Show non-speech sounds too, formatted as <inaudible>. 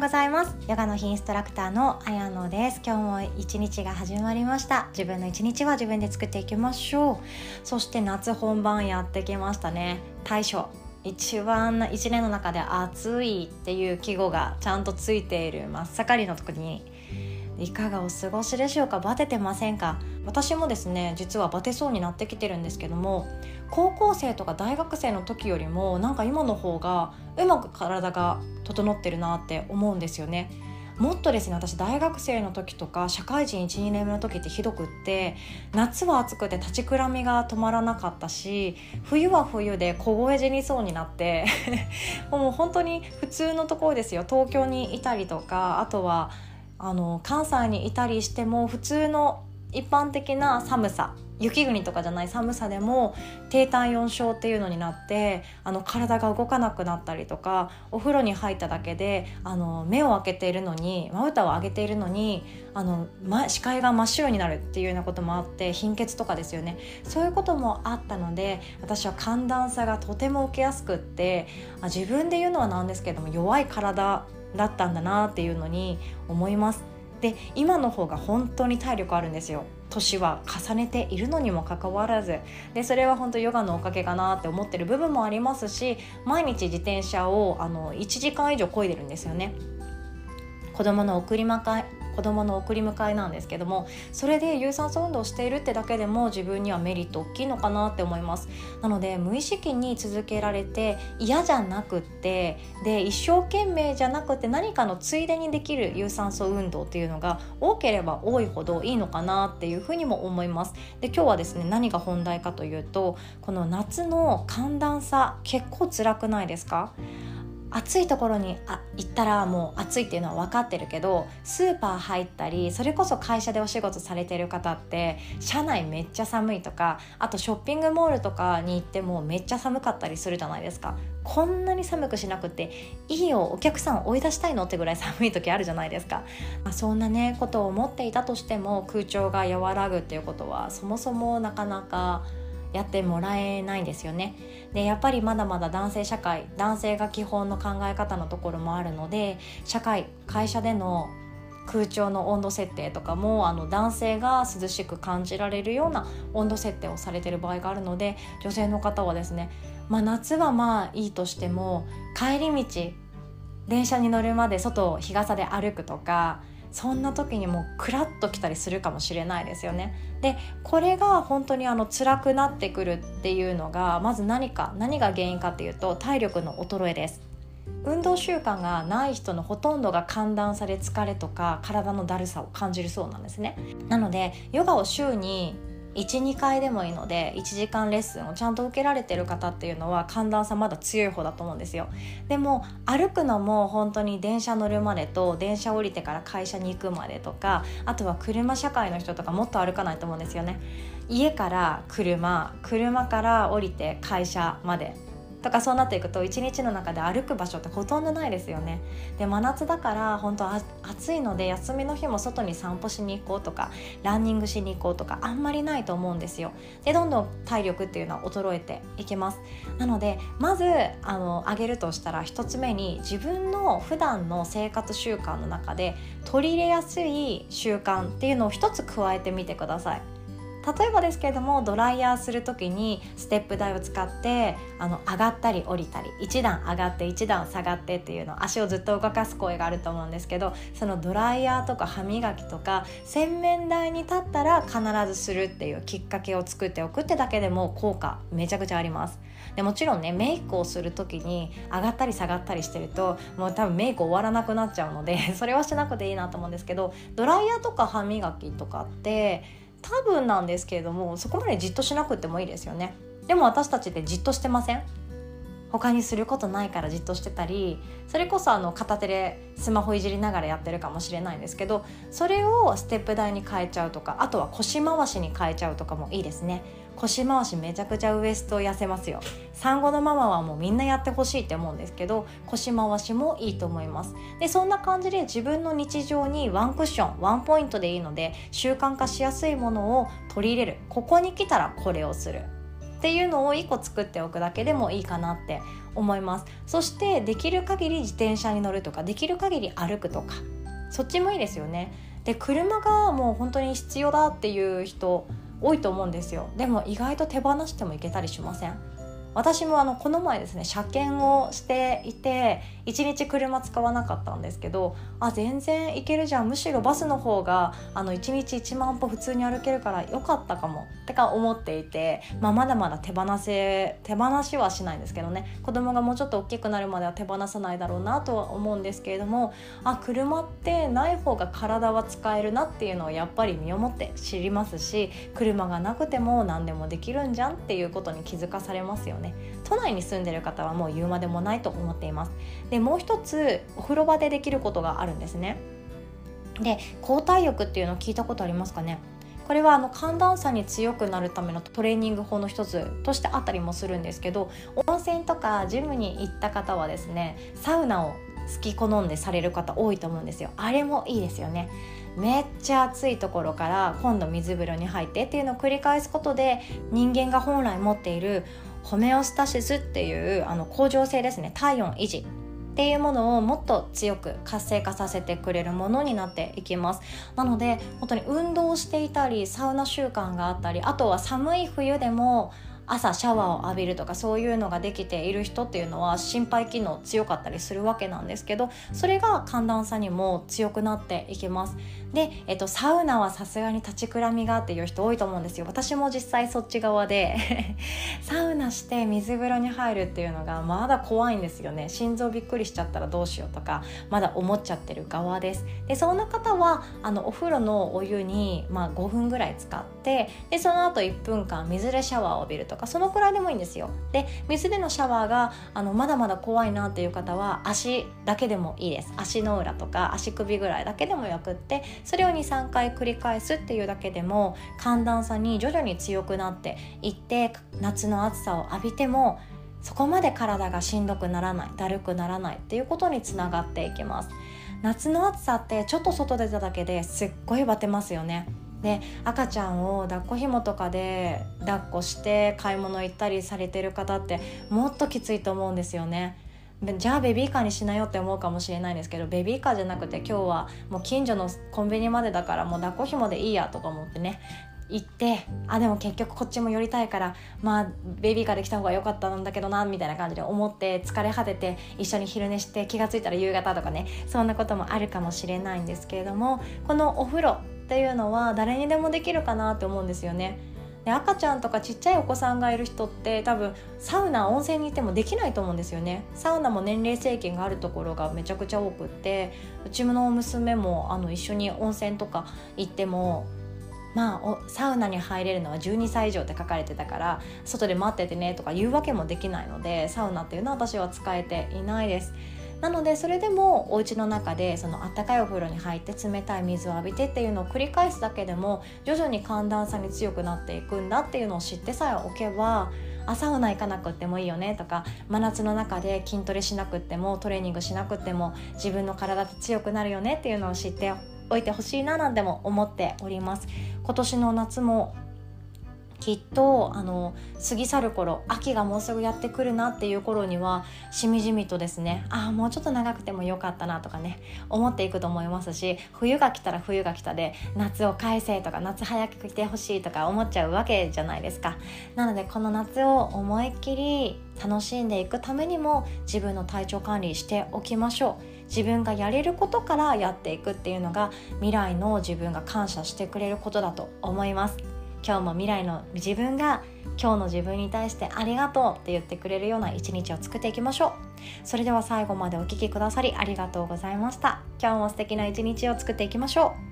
うございます。ヨガの日インストラクターのあやのです。今日も一日が始まりました。自分の一日は自分で作っていきましょう。そして夏本番やってきましたね。大暑一番一年の中で暑いっていう季語がちゃんとついている真っ盛りの時にいかがお過ごしでしょうか？バテてませんか？私もですね実はバテそうになってきてるんですけども高校生とか大学生の時よりもなんか今の方がうまく体が整ってるなって思うんですよね。もっとですね私大学生の時とか社会人12年目の時ってひどくって夏は暑くて立ちくらみが止まらなかったし冬は冬で凍え死にそうになって <laughs> もう本当に普通のところですよ。東京にいたりとかあとはあの関西にいたりしても普通の一般的な寒さ雪国とかじゃない寒さでも低体温症っていうのになってあの体が動かなくなったりとかお風呂に入っただけであの目を開けているのにまぶたを上げているのにあの、ま、視界が真っ白になるっていうようなこともあって貧血とかですよねそういうこともあったので私は寒暖差がとても受けやすくってあ自分で言うのはなんですけども弱い体だったんだなっていうのに思います。で今の方が本当に体力あるんですよ年は重ねているのにもかかわらずでそれは本当ヨガのおかげかなって思ってる部分もありますし毎日自転車をあの1時間以上漕いでるんですよね。子供の送り迎え子供の送り迎えなんですけどもそれで有酸素運動をしているってだけでも自分にはメリット大きいのかなって思います。なので無意識に続けられて嫌じゃなくってで一生懸命じゃなくて何かのついでにできる有酸素運動っていうのが多ければ多いほどいいのかなっていうふうにも思います。で今日はですね何が本題かというとこの夏の寒暖差結構辛くないですか？暑いところにあ行ったらもう暑いっていうのは分かってるけどスーパー入ったりそれこそ会社でお仕事されてる方って車内めっちゃ寒いとかあとショッピングモールとかに行ってもめっちゃ寒かったりするじゃないですか。こんなに寒くしなくていいよお客さん追い出したいのってぐらい寒い時あるじゃないですか、まあ、そんなねことを思っていたとしても空調が和らぐっていうことはそもそもなかなかやってもらえないんですよね。でやっぱりまだまだ男性社会男性が基本の考え方のところもあるので社会会社での空調の温度設定とかもあの男性が涼しく感じられるような温度設定をされてる場合があるので女性の方はですね、まあ、夏はまあいいとしても帰り道電車に乗るまで外を日傘で歩くとかそんな時にもうクラッときたりするかもしれないですよね。でこれが本当にあの辛くなってくるっていうのがまず何か何が原因かっていうと体力の衰えです。運動習慣がない人のほとんどが寒暖差で疲れとか体のだるさを感じるそうなんですねなのでヨガを週に12回でもいいので1時間レッスンをちゃんと受けられてる方っていうのは寒暖差まだ強い方だと思うんですよ。でも歩くのも本当に電車乗るまでと電車降りてから会社に行くまでとかあとは車社会の人とかもっと歩かないと思うんですよね。家から車車から降りて会社までとかそうなっていくと一日の中で歩く場所ってほとんどないですよね。で真夏だから本当暑いので休みの日も外に散歩しに行こうとかランニングしに行こうとかあんまりないと思うんですよ。でどんどん体力っていうのは衰えていきます。なのでまずあの上げるとしたら1つ目に自分の普段の生活習慣の中で取り入れやすい習慣っていうのを1つ加えてみてください。例えばですけれどもドライヤーする時にステップ台を使ってあの上がったり降りたり1段上がって1段下がってっていうの足をずっと動かす声があると思うんですけどそのドライヤーとか歯磨きとか洗面台に立ったら必ずするっていうきっかけを作っておくってだけでも効果めちゃくちゃあります。でもちろんねメイクをする時に上がったり下がったりしてるともう多分メイク終わらなくなっちゃうので <laughs> それはしなくていいなと思うんですけどドライヤーとか歯磨きとかって多分なんですけれどもそこまでじっとしなくてもいいですよね。でも私たちってじっとしてません？他にすることないからじっとしてたりそれこそあの片手でスマホいじりながらやってるかもしれないんですけどそれをステップ台に変えちゃうとかあとは腰回しに変えちゃうとかもいいですね。腰回しめちゃくちゃウエスト痩せますよ。産後のママはもうみんなやってほしいって思うんですけど腰回しもいいと思います。でそんな感じで自分の日常にワンクッションワンポイントでいいので習慣化しやすいものを取り入れる。ここに来たらこれをする。っていうのを1個作っておくだけでもいいかなって思います。そしてできる限り自転車に乗るとかできる限り歩くとかそっちもいいですよね。で車がもう本当に必要だっていう人多いと思うんですよ。でも意外と手放してもいけたりしません？私もあのこの前ですね車検をしていて1日車使わなかったんですけどあ全然いけるじゃん。むしろバスの方があの1日1万歩普通に歩けるから良かったかも。ってか思っていて、まあ、まだまだ手放せ手放しはしないんですけどね。子供がもうちょっと大きくなるまでは手放さないだろうなとは思うんですけれどもあ車ってない方が体は使えるなっていうのをやっぱり身をもって知りますし車がなくても何でもできるんじゃんっていうことに気づかされますよね。都内に住んでる方はもう言うまでもないと思っています。でもう一つお風呂場でできることがあるんですね。で交代浴っていうのを聞いたことありますかね？これはあの寒暖差に強くなるためのトレーニング法の一つとしてあったりもするんですけど温泉とかジムに行った方はですねサウナを好き好んでされる方多いと思うんですよ。あれもいいですよね。めっちゃ暑いところから今度水風呂に入ってっていうのを繰り返すことで人間が本来持っているホメオスタシスっていうあの恒常性ですね。体温維持っていうものをもっと強く活性化させてくれるものになっていきます。なので本当に運動していたりサウナ習慣があったりあとは寒い冬でも朝シャワーを浴びるとかそういうのができている人っていうのは心肺機能強かったりするわけなんですけどそれが寒暖差にも強くなっていきます。で、えっと、サウナはさすがに立ちくらみがっていう人多いと思うんですよ。私も実際そっち側で。<laughs> サウナして水風呂に入るっていうのがまだ怖いんですよね。心臓びっくりしちゃったらどうしようとかまだ思っちゃってる側です。でそんな方はあのお風呂のお湯に、まあ、5分ぐらい使ってでその後1分間水でシャワーを浴びるとかそのくらいでもいいんですよ。で水でのシャワーがあのまだまだ怖いなっていう方は足だけでもいいです。足の裏とか足首ぐらいだけでもよくってそれを23回繰り返すっていうだけでも寒暖差に徐々に強くなっていって夏の暑さを浴びてもそこまで体がしんどくならないだるくならないっていうことにつながっていきます。夏の暑さってちょっと外出ただけですっごいバテますよね。で赤ちゃんを抱っこひもとかで抱っこして買い物行ったりされてる方ってもっときついと思うんですよね。じゃあベビーカーにしなよって思うかもしれないんですけどベビーカーじゃなくて今日はもう近所のコンビニまでだからもう抱っこひもでいいやとか思ってね行ってあでも結局こっちも寄りたいからまあベビーカーで来た方が良かったんだけどなみたいな感じで思って疲れ果てて一緒に昼寝して気が付いたら夕方とかねそんなこともあるかもしれないんですけれどもこのお風呂っていうのは誰にでもできるかなって思うんですよね。で赤ちゃんとかちっちゃいお子さんがいる人って多分サウナ温泉に行ってもできないと思うんですよねサウナも年齢制限があるところがめちゃくちゃ多くってうちの娘もあの一緒に温泉とか行ってもまあサウナに入れるのは12歳以上って書かれてたから外で待っててねとか言うわけもできないのでサウナっていうのは私は使えていないです。なのでそれでもお家の中でその温かいお風呂に入って冷たい水を浴びてっていうのを繰り返すだけでも徐々に寒暖差に強くなっていくんだっていうのを知ってさえおけばあサウナ行かなくってもいいよねとか真夏の中で筋トレしなくってもトレーニングしなくっても自分の体って強くなるよねっていうのを知っておいてほしいななんても思っております。今年の夏もきっとあの過ぎ去る頃秋がもうすぐやってくるなっていう頃にはしみじみとですねああもうちょっと長くてもよかったなとかね思っていくと思いますし冬が来たら冬が来たで夏を返せとか夏早く来てほしいとか思っちゃうわけじゃないですか。なのでこの夏を思いっきり楽しんでいくためにも自分の体調管理しておきましょう。自分がやれることからやっていくっていうのが未来の自分が感謝してくれることだと思います。今日も未来の自分が今日の自分に対してありがとうって言ってくれるような一日を作っていきましょう。それでは最後までお聴きくださりありがとうございました。今日も素敵な一日を作っていきましょう。